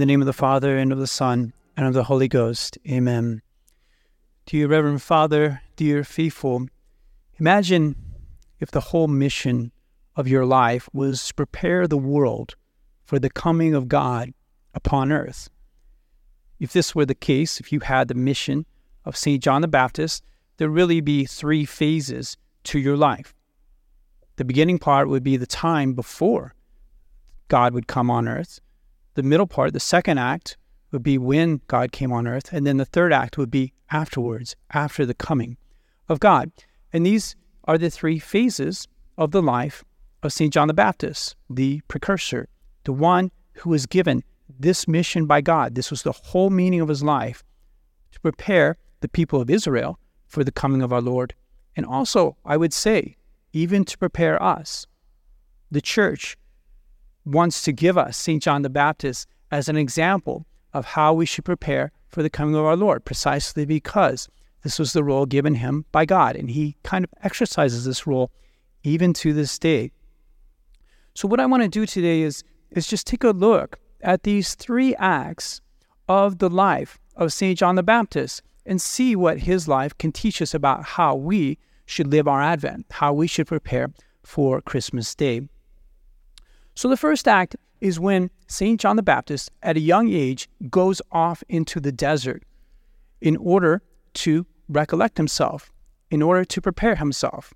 the name of the Father, and of the Son, and of the Holy Ghost. Amen. Dear Reverend Father, dear faithful, imagine if the whole mission of your life was to prepare the world for the coming of God upon earth. If this were the case, if you had the mission of St. John the Baptist, there'd really be three phases to your life. The beginning part would be the time before God would come on earth. The middle part, the second act, would be when God came on earth. And then the third act would be afterwards, after the coming of God. And these are the three phases of the life of St. John the Baptist, the precursor, the one who was given this mission by God. This was the whole meaning of his life to prepare the people of Israel for the coming of our Lord. And also, I would say, even to prepare us. The church wants to give us St. John the Baptist as an example of how we should prepare for the coming of our Lord, precisely because this was the role given him by God. And he kind of exercises this role even to this day. So, what I want to do today is, is just take a look at these three acts of the life of St. John the Baptist and see what his life can teach us about how we should live our Advent, how we should prepare for Christmas Day. So, the first act is when St. John the Baptist, at a young age, goes off into the desert in order to recollect himself, in order to prepare himself.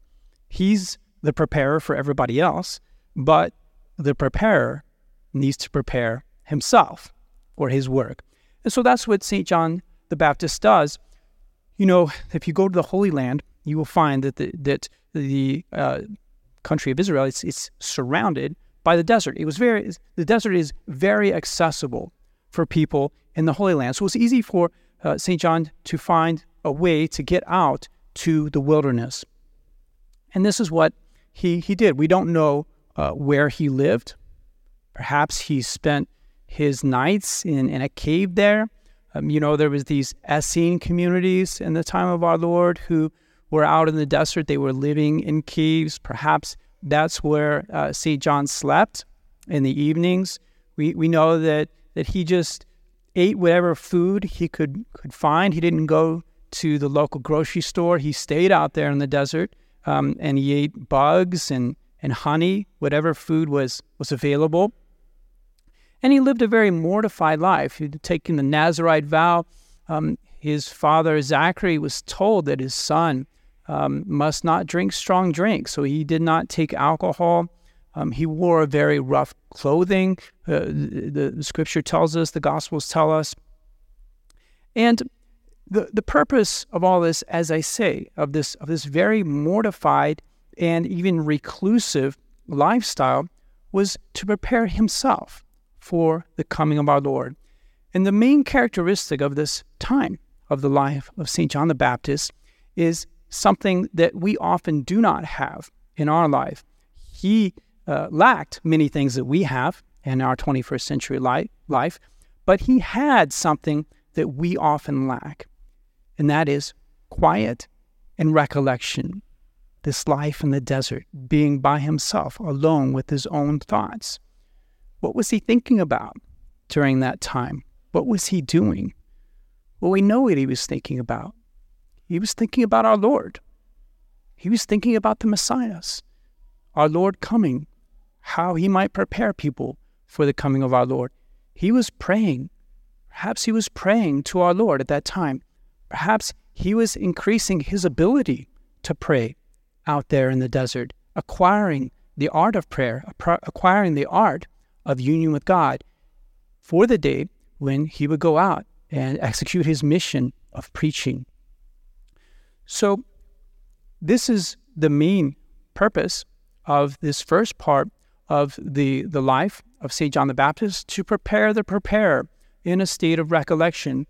He's the preparer for everybody else, but the preparer needs to prepare himself for his work. And so that's what St. John the Baptist does. You know, if you go to the Holy Land, you will find that the, that the uh, country of Israel is it's surrounded by the desert. It was very the desert is very accessible for people in the Holy Land. So it was easy for uh, St. John to find a way to get out to the wilderness. And this is what he, he did. We don't know uh, where he lived. Perhaps he spent his nights in, in a cave there. Um, you know, there was these Essene communities in the time of our Lord who were out in the desert. They were living in caves. Perhaps that's where uh, St. John slept in the evenings. We, we know that, that he just ate whatever food he could, could find. He didn't go to the local grocery store. He stayed out there in the desert um, and he ate bugs and, and honey, whatever food was, was available. And he lived a very mortified life. He'd taken the Nazarite vow. Um, his father, Zachary, was told that his son um, must not drink strong drink. So he did not take alcohol. Um, he wore very rough clothing. Uh, the, the, scripture tells us, the Gospels tell us. And the, the purpose of all this, as I say, of this, of this very mortified and even reclusive lifestyle was to prepare himself for the coming of our Lord. And the main characteristic of this time of the life of St. John the Baptist is something that we often do not have in our life. He uh, lacked many things that we have in our 21st century li- life, but he had something that we often lack, and that is quiet and recollection. This life in the desert, being by himself, alone with his own thoughts. What was he thinking about during that time? What was he doing? Well, we know what he was thinking about. He was thinking about our Lord. He was thinking about the Messiah, our Lord coming, how he might prepare people for the coming of our Lord. He was praying. Perhaps he was praying to our Lord at that time. Perhaps he was increasing his ability to pray out there in the desert, acquiring the art of prayer, acquiring the art of union with God for the day when he would go out and execute his mission of preaching so, this is the main purpose of this first part of the, the life of St. John the Baptist to prepare the preparer in a state of recollection.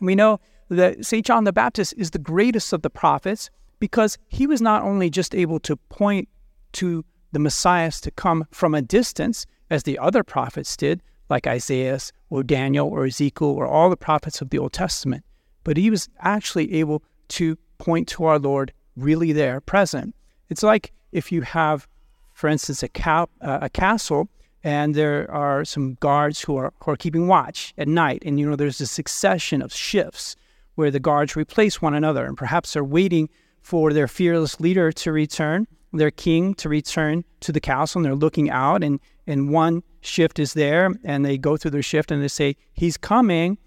We know that St. John the Baptist is the greatest of the prophets because he was not only just able to point to the Messiah to come from a distance, as the other prophets did, like Isaiah or Daniel or Ezekiel or all the prophets of the Old Testament, but he was actually able to point to our Lord really there, present. It's like if you have, for instance, a, ca- uh, a castle and there are some guards who are, who are keeping watch at night. And, you know, there's a succession of shifts where the guards replace one another, and perhaps they're waiting for their fearless leader to return, their king to return to the castle, and they're looking out, and, and one shift is there, and they go through their shift and they say, He's coming,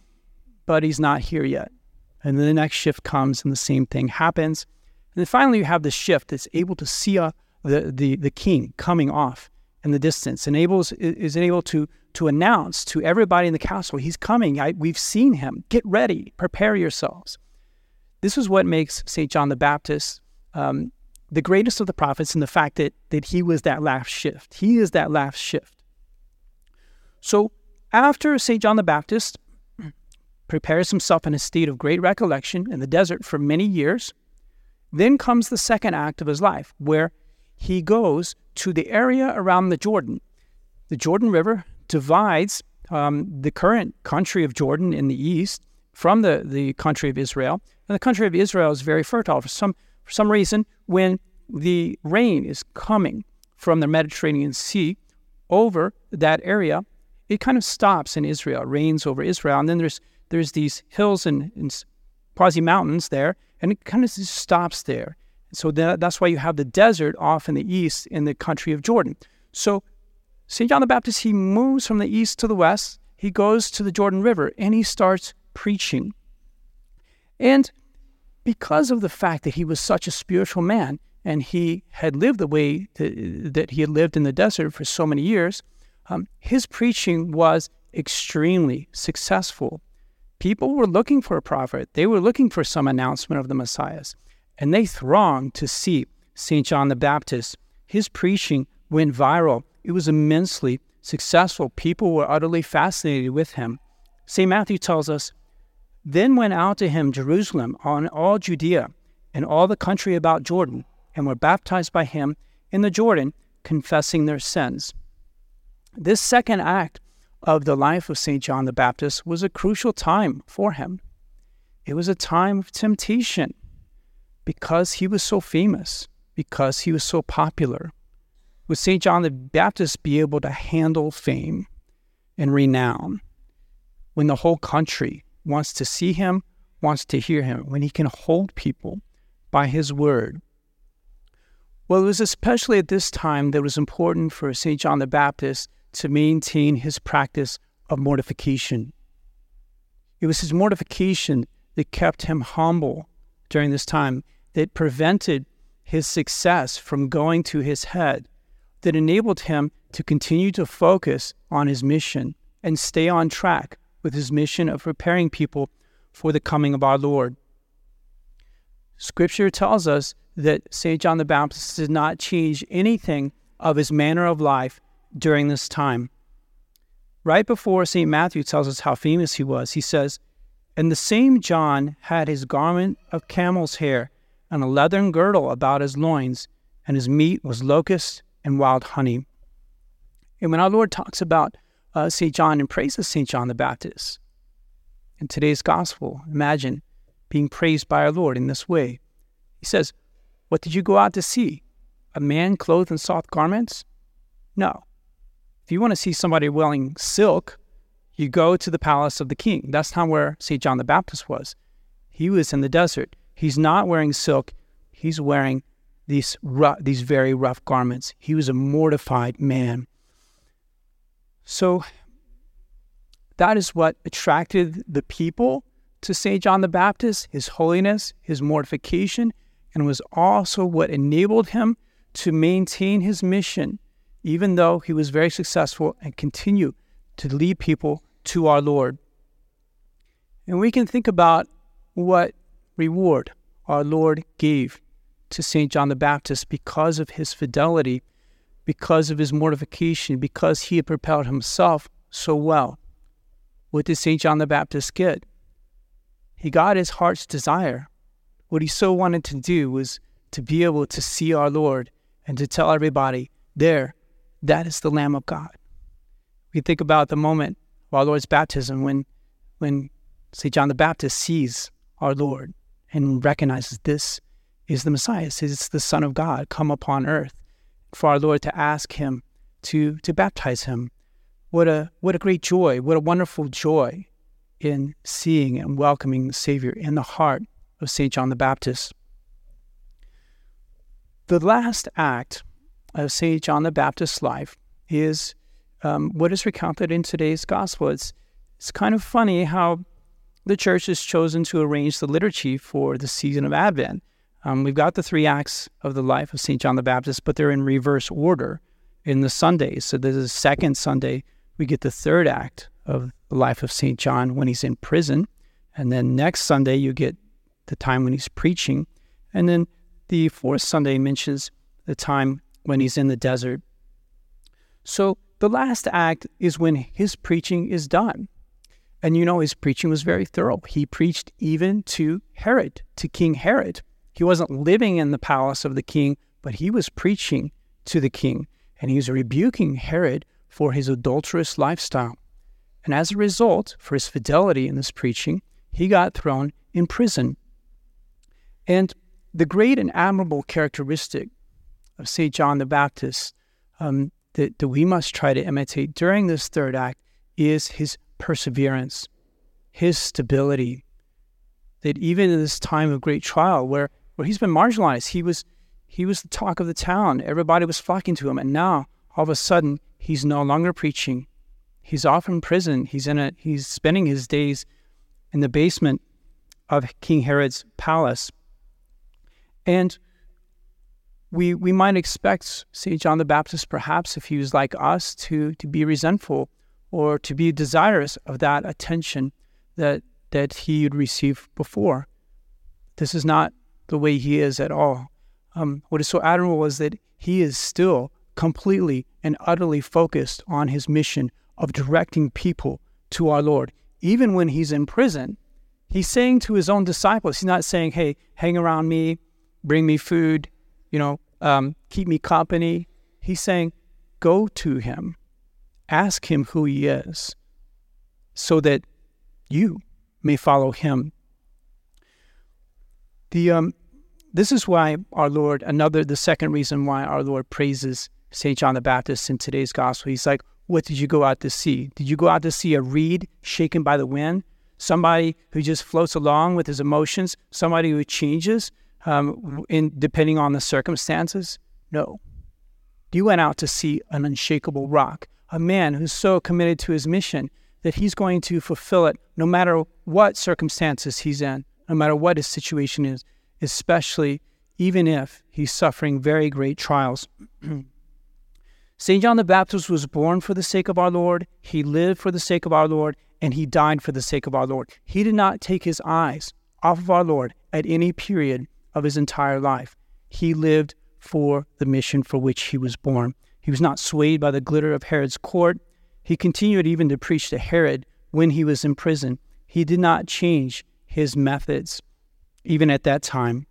but he's not here yet. And then the next shift comes, and the same thing happens. And then finally, you have the shift that's able to see uh, the, the, the king coming off in the distance, enables is able to to announce to everybody in the castle, he's coming. I, we've seen him. Get ready. Prepare yourselves. This is what makes St. John the Baptist um, the greatest of the prophets in the fact that, that he was that last shift. He is that last shift. So after St. John the Baptist prepares himself in a state of great recollection in the desert for many years, then comes the second act of his life, where he goes to the area around the Jordan. The Jordan River divides um, the current country of Jordan in the east from the, the country of Israel. And the country of Israel is very fertile. For some, for some reason, when the rain is coming from the Mediterranean Sea over that area, it kind of stops in Israel, rains over Israel. And then there's, there's these hills and, and quasi mountains there, and it kind of just stops there. So that, that's why you have the desert off in the east in the country of Jordan. So St. John the Baptist, he moves from the east to the west. He goes to the Jordan River and he starts preaching. And because of the fact that he was such a spiritual man and he had lived the way that, he had lived in the desert for so many years, um, his preaching was extremely successful. People were looking for a prophet, they were looking for some announcement of the Messiah, and they thronged to see St. John the Baptist. His preaching went viral it was immensely successful. People were utterly fascinated with him. St. Matthew tells us, Then went out to him Jerusalem on all Judea and all the country about Jordan, and were baptized by him in the Jordan, confessing their sins. This second act of the life of St. John the Baptist was a crucial time for him. It was a time of temptation because he was so famous, because he was so popular, would St. John the Baptist be able to handle fame and renown when the whole country wants to see him, wants to hear him, when he can hold people by his word? Well, it was especially at this time that it was important for St. John the Baptist to maintain his practice of mortification. It was his mortification that kept him humble during this time, that prevented his success from going to his head that enabled him to continue to focus on his mission and stay on track with his mission of preparing people for the coming of our Lord. Scripture tells us that St. John the Baptist did not change anything of his manner of life during this time. Right before St. Matthew tells us how famous he was, he says, And the same John had his garment of camel's hair and a leathern girdle about his loins, and his meat was locusts and wild honey. And when our Lord talks about uh, St. John and praises St. John the Baptist in today's gospel, imagine being praised by our Lord in this way. He says, What did you go out to see? A man clothed in soft garments? No. If you want to see somebody wearing silk, you go to the palace of the king. That's not where St. John the Baptist was. He was in the desert. He's not wearing silk, he's wearing these, rough, these very rough garments. He was a mortified man. So that is what attracted the people to St. John the Baptist, his holiness, his mortification, and was also what enabled him to maintain his mission, even though he was very successful and continued to lead people to our Lord. And we can think about what reward our Lord gave to St. John the Baptist because of his fidelity, because of his mortification, because he had prepared himself so well. What did St. John the Baptist get? He got his heart's desire. What he so wanted to do was to be able to see our Lord and to tell everybody, there, that is the Lamb of God. We think about the moment of our Lord's baptism when, when St. John the Baptist sees our Lord and recognizes this is the Messiah. It's the Son of God come upon earth. For our Lord to ask him to, to baptize him. What a, what a great joy, what a wonderful joy in seeing and welcoming the Savior in the heart of St. John the Baptist. The last act of St. John the Baptist's life is um, what is recounted in today's Gospel. It's, it's kind of funny how the church has chosen to arrange the liturgy for the season of Advent. Um, we've got the three acts of the life of St. John the Baptist, but they're in reverse order in the Sundays. So there's a second Sunday, we get the third act of the life of St. John when he's in prison. And then next Sunday, you get the time when he's preaching. And then the fourth Sunday mentions the time when he's in the desert. So the last act is when his preaching is done. And you know, his preaching was very thorough. He preached even to Herod, to King Herod. He wasn't living in the palace of the king, but he was preaching to the king. And he was rebuking Herod for his adulterous lifestyle. And as a result, for his fidelity in this preaching, he got thrown in prison. And the great and admirable characteristic of St. John the Baptist um, that, that we must try to imitate during this third act is his perseverance, his stability. That even in this time of great trial, where, where he's been marginalized, he was, he was the talk of the town. Everybody was flocking to him. And now, all of a sudden, he's no longer preaching. He's off in prison. He's in a he's spending his days in the basement of King Herod's palace. And we we might expect St. John the Baptist, perhaps, if he was like us, to to be resentful or to be desirous of that attention that that he had received before. This is not the way he is at all. Um, what is so admirable is that he is still completely and utterly focused on his mission of directing people to our Lord. Even when he's in prison, he's saying to his own disciples, he's not saying, hey, hang around me, bring me food, you know, um, keep me company. He's saying, go to him, ask him who he is, so that you may follow him. The um, this is why our Lord, another, the second reason why our Lord praises St. John the Baptist in today's gospel. He's like, What did you go out to see? Did you go out to see a reed shaken by the wind? Somebody who just floats along with his emotions? Somebody who changes um, in, depending on the circumstances? No. You went out to see an unshakable rock, a man who's so committed to his mission that he's going to fulfill it no matter what circumstances he's in, no matter what his situation is, especially even if he's suffering very great trials. St. John the Baptist was born for the sake of our Lord, he lived for the sake of our Lord, and he died for the sake of our Lord. He did not take his eyes off of our Lord at any period of his entire life. He lived for the mission for which he was born. He was not swayed by the glitter of Herod's court. He continued even to preach to Herod when he was in prison. He did not change his methods, even at that time.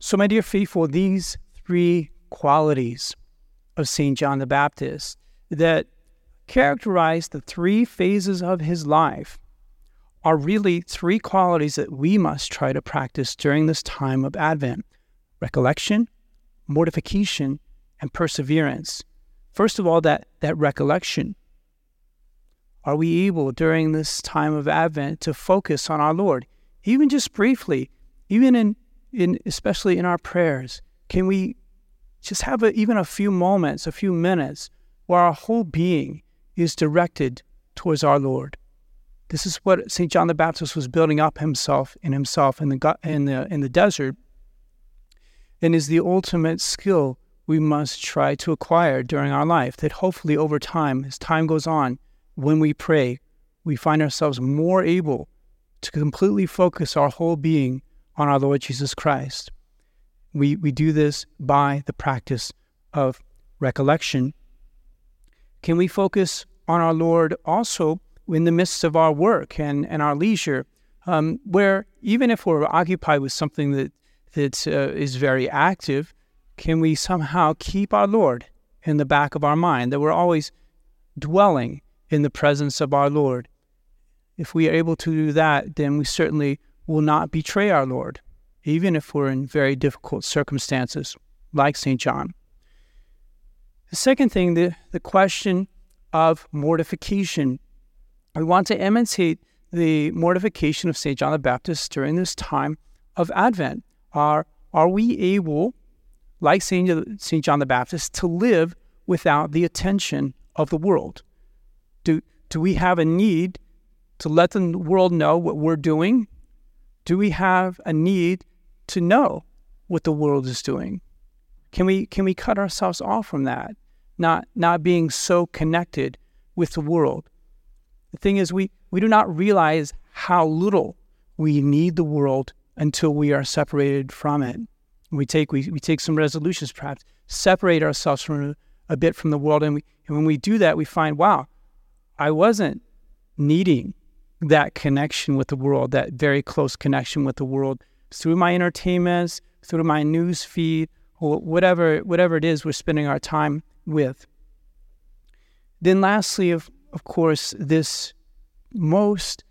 So, my dear faithful, these three qualities of St. John the Baptist that characterize the three phases of his life are really three qualities that we must try to practice during this time of Advent recollection, mortification, and perseverance. First of all, that, that recollection. Are we able during this time of Advent to focus on our Lord, even just briefly, even in, in especially in our prayers? Can we just have a, even a few moments, a few minutes, where our whole being is directed towards our Lord. This is what St. John the Baptist was building up himself in himself in the, in the, in the desert, and is the ultimate skill we must try to acquire during our life. That hopefully over time, as time goes on, when we pray, we find ourselves more able to completely focus our whole being on our Lord Jesus Christ. We, we do this by the practice of recollection. Can we focus on our Lord also in the midst of our work and, and our leisure, um, where even if we're occupied with something that, that uh, is very active, can we somehow keep our Lord in the back of our mind, that we're always dwelling in the presence of our Lord? If we are able to do that, then we certainly will not betray our Lord even if we're in very difficult circumstances, like St. John. The second thing, the, the question of mortification. We want to imitate the mortification of St. John the Baptist during this time of Advent. Are, are we able, like St. St. John the Baptist, to live without the attention of the world? Do, do we have a need to let the world know what we're doing? Do we have a need to know what the world is doing? Can we, can we cut ourselves off from that? Not, not being so connected with the world. The thing is, we, we do not realize how little we need the world until we are separated from it. We take, we, we take some resolutions, perhaps, separate ourselves from a bit from the world. And, we, and when we do that, we find, wow, I wasn't needing that connection with the world, that very close connection with the world through my entertainments, through my news feed, or whatever, whatever it is we're spending our time with. Then, lastly, of, of course, this most,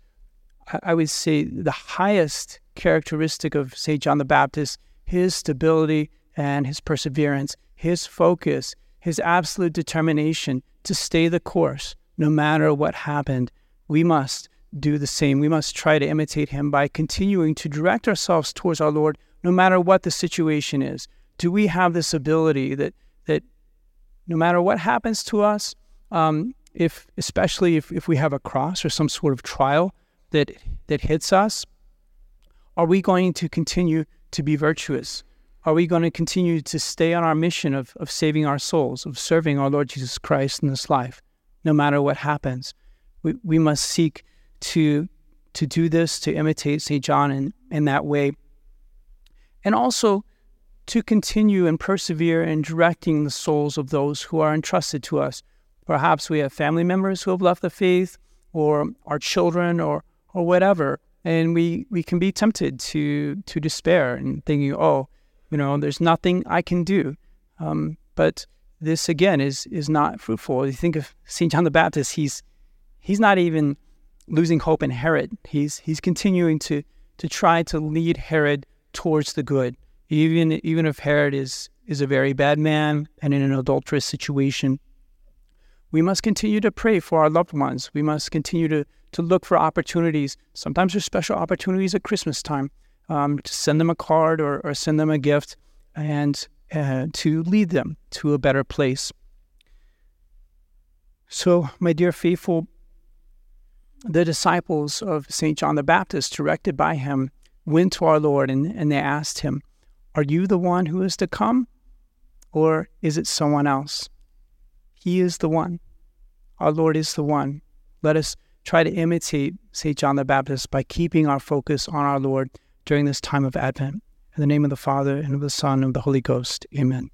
I would say, the highest characteristic of St. John the Baptist, his stability and his perseverance, his focus, his absolute determination to stay the course no matter what happened. We must do the same. We must try to imitate him by continuing to direct ourselves towards our Lord no matter what the situation is. Do we have this ability that that no matter what happens to us, um, if especially if, if we have a cross or some sort of trial that that hits us, are we going to continue to be virtuous? Are we going to continue to stay on our mission of, of saving our souls, of serving our Lord Jesus Christ in this life, no matter what happens? We, we must seek to, to do this, to imitate St. John in, in that way. And also to continue and persevere in directing the souls of those who are entrusted to us. Perhaps we have family members who have left the faith, or our children, or, or whatever. And we, we can be tempted to, to despair and thinking, oh, you know, there's nothing I can do. Um, but this again is is not fruitful. You think of Saint John the Baptist; he's he's not even losing hope in Herod. He's he's continuing to to try to lead Herod towards the good, even even if Herod is is a very bad man and in an adulterous situation. We must continue to pray for our loved ones. We must continue to to look for opportunities. Sometimes there's special opportunities at Christmas time um, to send them a card or, or send them a gift and uh, to lead them to a better place. So, my dear faithful, the disciples of St. John the Baptist, directed by him, went to our Lord and, and they asked him, Are you the one who is to come, or is it someone else? He is the one. Our Lord is the one. Let us try to imitate St. John the Baptist by keeping our focus on our Lord during this time of Advent. In the name of the Father, and of the Son, and of the Holy Ghost. Amen.